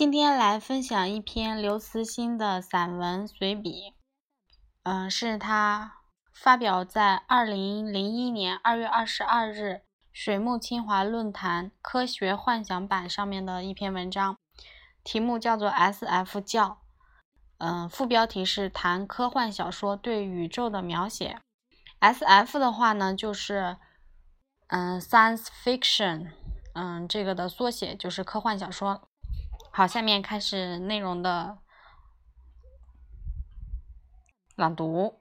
今天来分享一篇刘慈欣的散文随笔，嗯，是他发表在二零零一年二月二十二日水木清华论坛科学幻想版上面的一篇文章，题目叫做《S.F. 教》，嗯，副标题是谈科幻小说对宇宙的描写。S.F. 的话呢，就是嗯，science fiction，嗯，这个的缩写就是科幻小说。好，下面开始内容的朗读。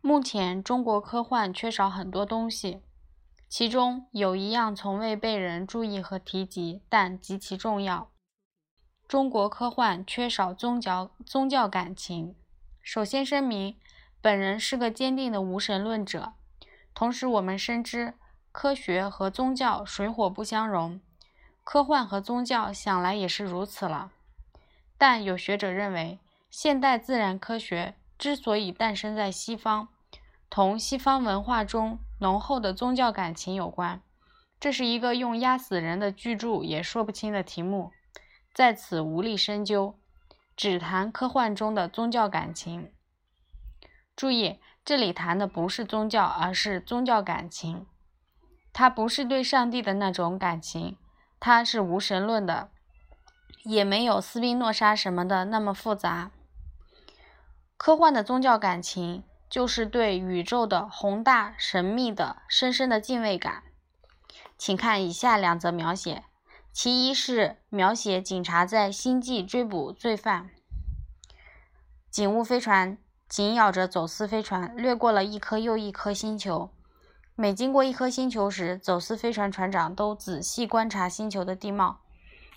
目前，中国科幻缺少很多东西，其中有一样从未被人注意和提及，但极其重要。中国科幻缺少宗教宗教感情。首先声明，本人是个坚定的无神论者，同时我们深知。科学和宗教水火不相容，科幻和宗教想来也是如此了。但有学者认为，现代自然科学之所以诞生在西方，同西方文化中浓厚的宗教感情有关。这是一个用压死人的巨著也说不清的题目，在此无力深究，只谈科幻中的宗教感情。注意，这里谈的不是宗教，而是宗教感情。它不是对上帝的那种感情，它是无神论的，也没有斯宾诺莎什么的那么复杂。科幻的宗教感情就是对宇宙的宏大、神秘的深深的敬畏感。请看以下两则描写，其一是描写警察在星际追捕罪犯，警务飞船紧咬着走私飞船，掠过了一颗又一颗星球。每经过一颗星球时，走私飞船船长都仔细观察星球的地貌。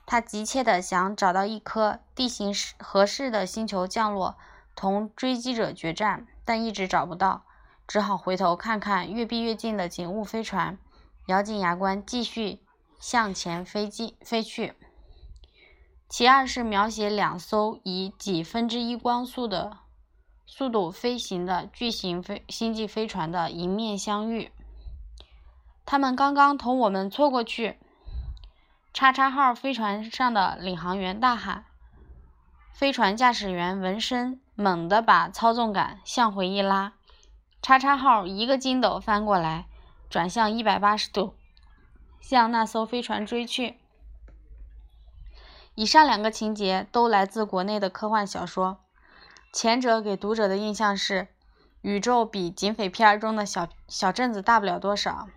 他急切地想找到一颗地形合适的星球降落，同追击者决战，但一直找不到，只好回头看看越逼越近的警务飞船，咬紧牙关继续向前飞进飞去。其二是描写两艘以几分之一光速的速度飞行的巨型飞星际飞船的迎面相遇。他们刚刚同我们错过去，叉叉号飞船上的领航员大喊。飞船驾驶员闻声猛地把操纵杆向回一拉，叉叉号一个筋斗翻过来，转向一百八十度，向那艘飞船追去。以上两个情节都来自国内的科幻小说，前者给读者的印象是，宇宙比警匪片中的小小镇子大不了多少。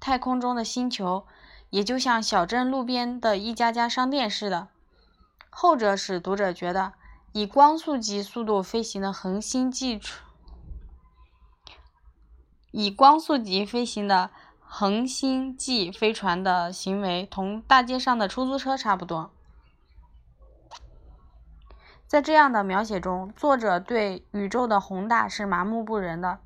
太空中的星球也就像小镇路边的一家家商店似的，后者使读者觉得以光速级速度飞行的恒星际以光速级飞行的恒星际飞船的行为同大街上的出租车差不多。在这样的描写中，作者对宇宙的宏大是麻木不仁的。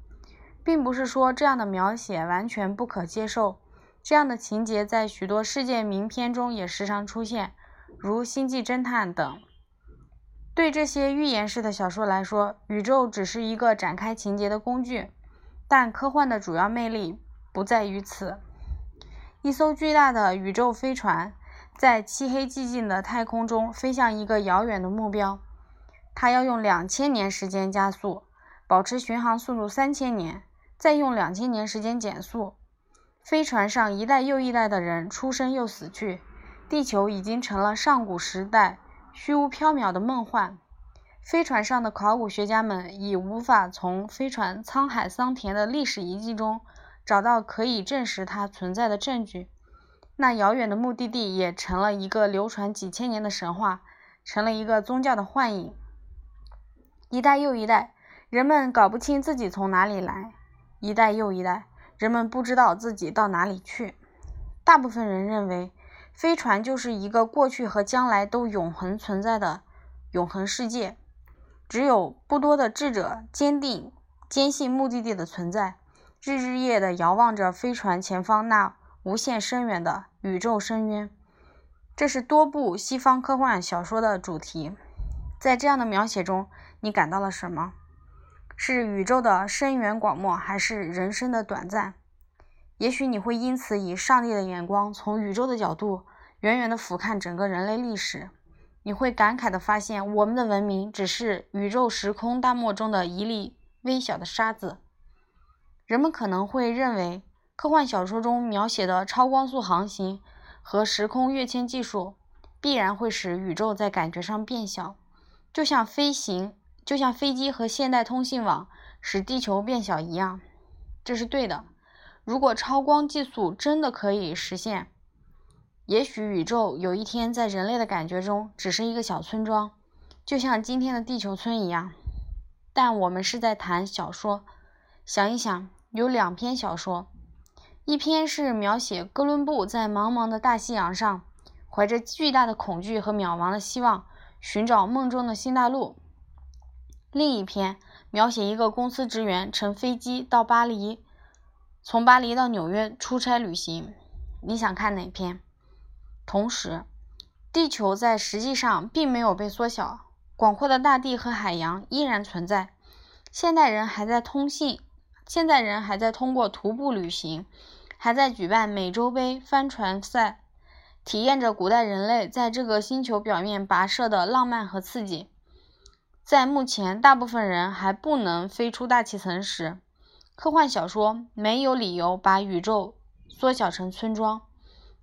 并不是说这样的描写完全不可接受，这样的情节在许多世界名片中也时常出现，如《星际侦探》等。对这些寓言式的小说来说，宇宙只是一个展开情节的工具，但科幻的主要魅力不在于此。一艘巨大的宇宙飞船在漆黑寂静的太空中飞向一个遥远的目标，它要用两千年时间加速，保持巡航速度三千年。再用两千年时间减速，飞船上一代又一代的人出生又死去，地球已经成了上古时代虚无缥缈的梦幻。飞船上的考古学家们已无法从飞船沧海桑田的历史遗迹中找到可以证实它存在的证据。那遥远的目的地也成了一个流传几千年的神话，成了一个宗教的幻影。一代又一代，人们搞不清自己从哪里来。一代又一代，人们不知道自己到哪里去。大部分人认为，飞船就是一个过去和将来都永恒存在的永恒世界。只有不多的智者坚定坚信目的地的存在，日日夜的遥望着飞船前方那无限深远的宇宙深渊。这是多部西方科幻小说的主题。在这样的描写中，你感到了什么？是宇宙的深远广漠，还是人生的短暂？也许你会因此以上帝的眼光，从宇宙的角度，远远地俯瞰整个人类历史。你会感慨地发现，我们的文明只是宇宙时空大漠中的一粒微小的沙子。人们可能会认为，科幻小说中描写的超光速航行和时空跃迁技术，必然会使宇宙在感觉上变小，就像飞行，就像飞机和现代通信网使地球变小一样。这是对的。如果超光技术真的可以实现，也许宇宙有一天在人类的感觉中只是一个小村庄，就像今天的地球村一样。但我们是在谈小说，想一想，有两篇小说，一篇是描写哥伦布在茫茫的大西洋上，怀着巨大的恐惧和渺茫的希望，寻找梦中的新大陆；另一篇描写一个公司职员乘飞机到巴黎，从巴黎到纽约出差旅行。你想看哪篇？同时，地球在实际上并没有被缩小，广阔的大地和海洋依然存在。现代人还在通信，现代人还在通过徒步旅行，还在举办美洲杯帆船赛，体验着古代人类在这个星球表面跋涉的浪漫和刺激。在目前大部分人还不能飞出大气层时，科幻小说没有理由把宇宙缩小成村庄。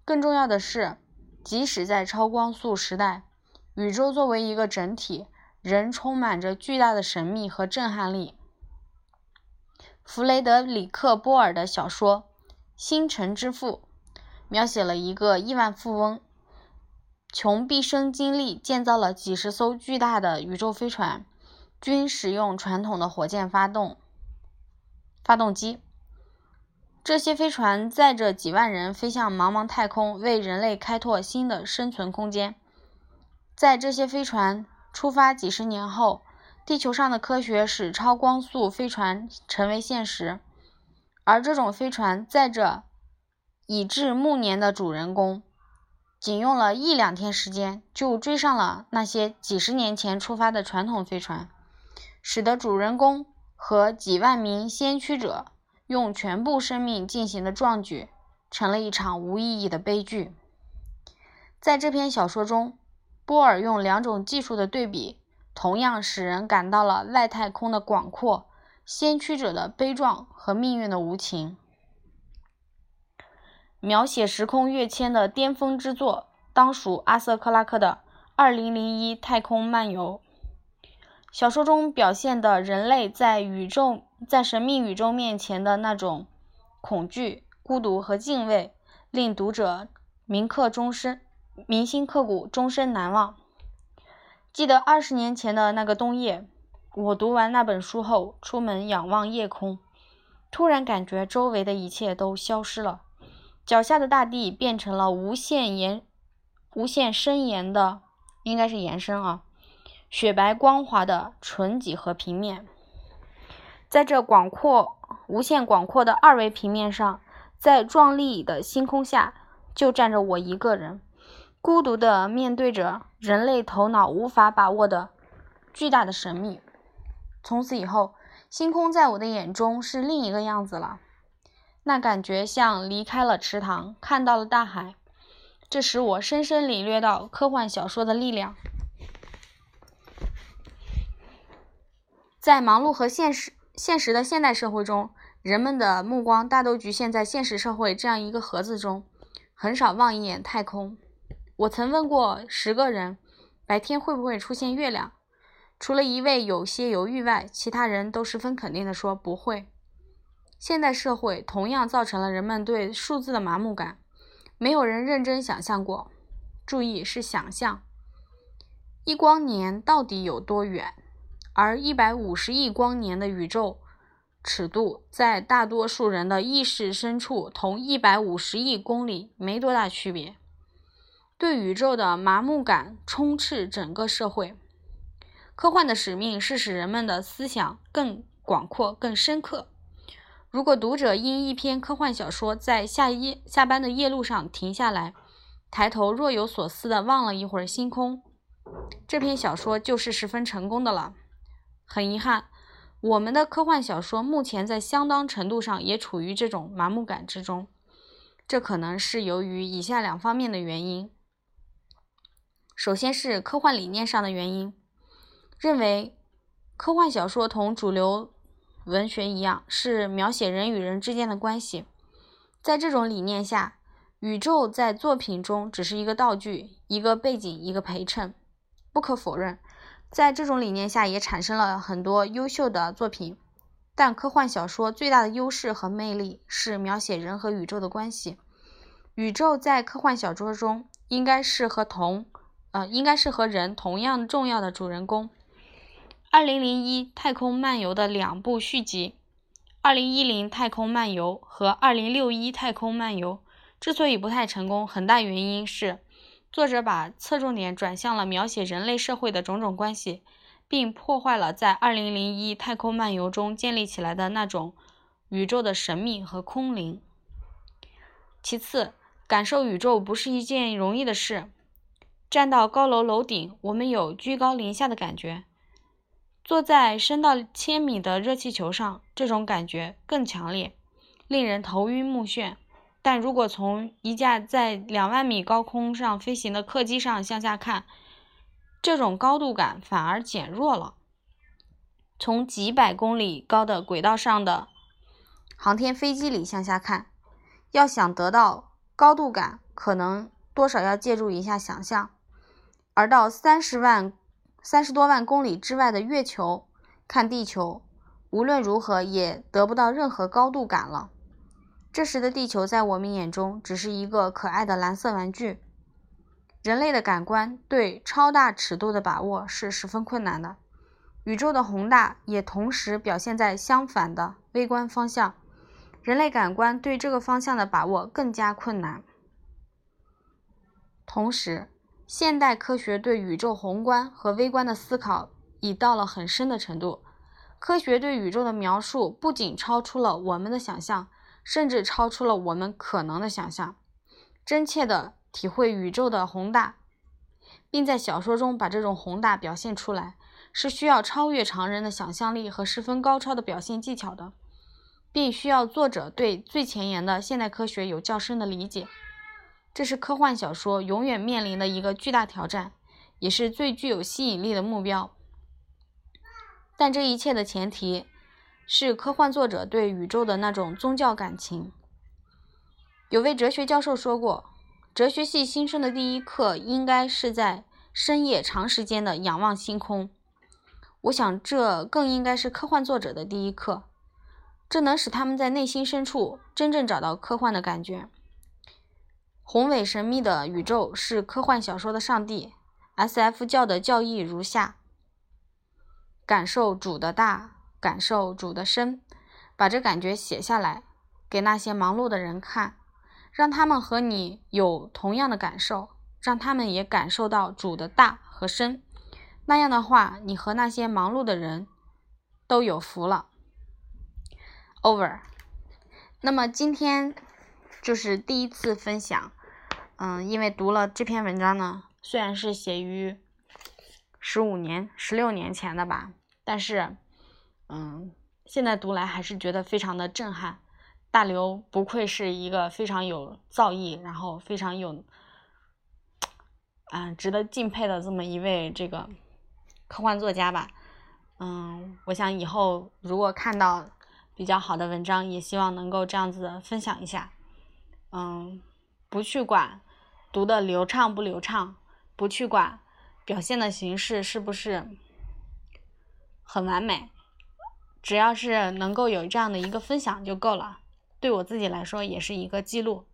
更重要的是。即使在超光速时代，宇宙作为一个整体，仍充满着巨大的神秘和震撼力。弗雷德里克·波尔的小说《星辰之父》描写了一个亿万富翁，穷毕生精力建造了几十艘巨大的宇宙飞船，均使用传统的火箭发动发动机。这些飞船载着几万人飞向茫茫太空，为人类开拓新的生存空间。在这些飞船出发几十年后，地球上的科学使超光速飞船成为现实，而这种飞船载着已至暮年的主人公，仅用了一两天时间就追上了那些几十年前出发的传统飞船，使得主人公和几万名先驱者。用全部生命进行的壮举，成了一场无意义的悲剧。在这篇小说中，波尔用两种技术的对比，同样使人感到了外太空的广阔、先驱者的悲壮和命运的无情。描写时空跃迁的巅峰之作，当属阿瑟·克拉克的《二零零一太空漫游》。小说中表现的人类在宇宙、在神秘宇宙面前的那种恐惧、孤独和敬畏，令读者铭刻终身、铭心刻骨、终身难忘。记得二十年前的那个冬夜，我读完那本书后，出门仰望夜空，突然感觉周围的一切都消失了，脚下的大地变成了无限延、无限伸延的，应该是延伸啊。雪白光滑的纯几何平面，在这广阔、无限广阔的二维平面上，在壮丽的星空下，就站着我一个人，孤独地面对着人类头脑无法把握的巨大的神秘。从此以后，星空在我的眼中是另一个样子了，那感觉像离开了池塘，看到了大海。这使我深深领略到科幻小说的力量。在忙碌和现实、现实的现代社会中，人们的目光大都局限在现实社会这样一个盒子中，很少望一眼太空。我曾问过十个人，白天会不会出现月亮？除了一位有些犹豫外，其他人都十分肯定地说不会。现代社会同样造成了人们对数字的麻木感，没有人认真想象过。注意，是想象，一光年到底有多远？而一百五十亿光年的宇宙尺度，在大多数人的意识深处，同一百五十亿公里没多大区别。对宇宙的麻木感充斥整个社会。科幻的使命是使人们的思想更广阔、更深刻。如果读者因一篇科幻小说在下夜下班的夜路上停下来，抬头若有所思地望了一会儿星空，这篇小说就是十分成功的了。很遗憾，我们的科幻小说目前在相当程度上也处于这种麻木感之中，这可能是由于以下两方面的原因。首先是科幻理念上的原因，认为科幻小说同主流文学一样，是描写人与人之间的关系。在这种理念下，宇宙在作品中只是一个道具、一个背景、一个陪衬。不可否认，在这种理念下也产生了很多优秀的作品。但科幻小说最大的优势和魅力是描写人和宇宙的关系。宇宙在科幻小说中应该是和同。呃，应该是和人同样重要的主人公。二零零一太空漫游的两部续集，二零一零太空漫游和二零六一太空漫游之所以不太成功，很大原因是作者把侧重点转向了描写人类社会的种种关系，并破坏了在二零零一太空漫游中建立起来的那种宇宙的神秘和空灵。其次，感受宇宙不是一件容易的事。站到高楼楼顶，我们有居高临下的感觉；坐在深到千米的热气球上，这种感觉更强烈，令人头晕目眩。但如果从一架在两万米高空上飞行的客机上向下看，这种高度感反而减弱了。从几百公里高的轨道上的航天飞机里向下看，要想得到高度感，可能多少要借助一下想象。而到三十万、三十多万公里之外的月球看地球，无论如何也得不到任何高度感了。这时的地球在我们眼中只是一个可爱的蓝色玩具。人类的感官对超大尺度的把握是十分困难的。宇宙的宏大也同时表现在相反的微观方向，人类感官对这个方向的把握更加困难。同时，现代科学对宇宙宏观和微观的思考已到了很深的程度。科学对宇宙的描述不仅超出了我们的想象，甚至超出了我们可能的想象。真切地体会宇宙的宏大，并在小说中把这种宏大表现出来，是需要超越常人的想象力和十分高超的表现技巧的，并需要作者对最前沿的现代科学有较深的理解。这是科幻小说永远面临的一个巨大挑战，也是最具有吸引力的目标。但这一切的前提是科幻作者对宇宙的那种宗教感情。有位哲学教授说过，哲学系新生的第一课应该是在深夜长时间的仰望星空。我想，这更应该是科幻作者的第一课，这能使他们在内心深处真正找到科幻的感觉。宏伟神秘的宇宙是科幻小说的上帝。S.F. 教的教义如下：感受主的大，感受主的深，把这感觉写下来，给那些忙碌的人看，让他们和你有同样的感受，让他们也感受到主的大和深。那样的话，你和那些忙碌的人都有福了。Over。那么今天就是第一次分享。嗯，因为读了这篇文章呢，虽然是写于十五年、十六年前的吧，但是，嗯，现在读来还是觉得非常的震撼。大刘不愧是一个非常有造诣，然后非常有，嗯，值得敬佩的这么一位这个科幻作家吧。嗯，我想以后如果看到比较好的文章，也希望能够这样子分享一下。嗯，不去管。读的流畅不流畅，不去管表现的形式是不是很完美，只要是能够有这样的一个分享就够了。对我自己来说，也是一个记录。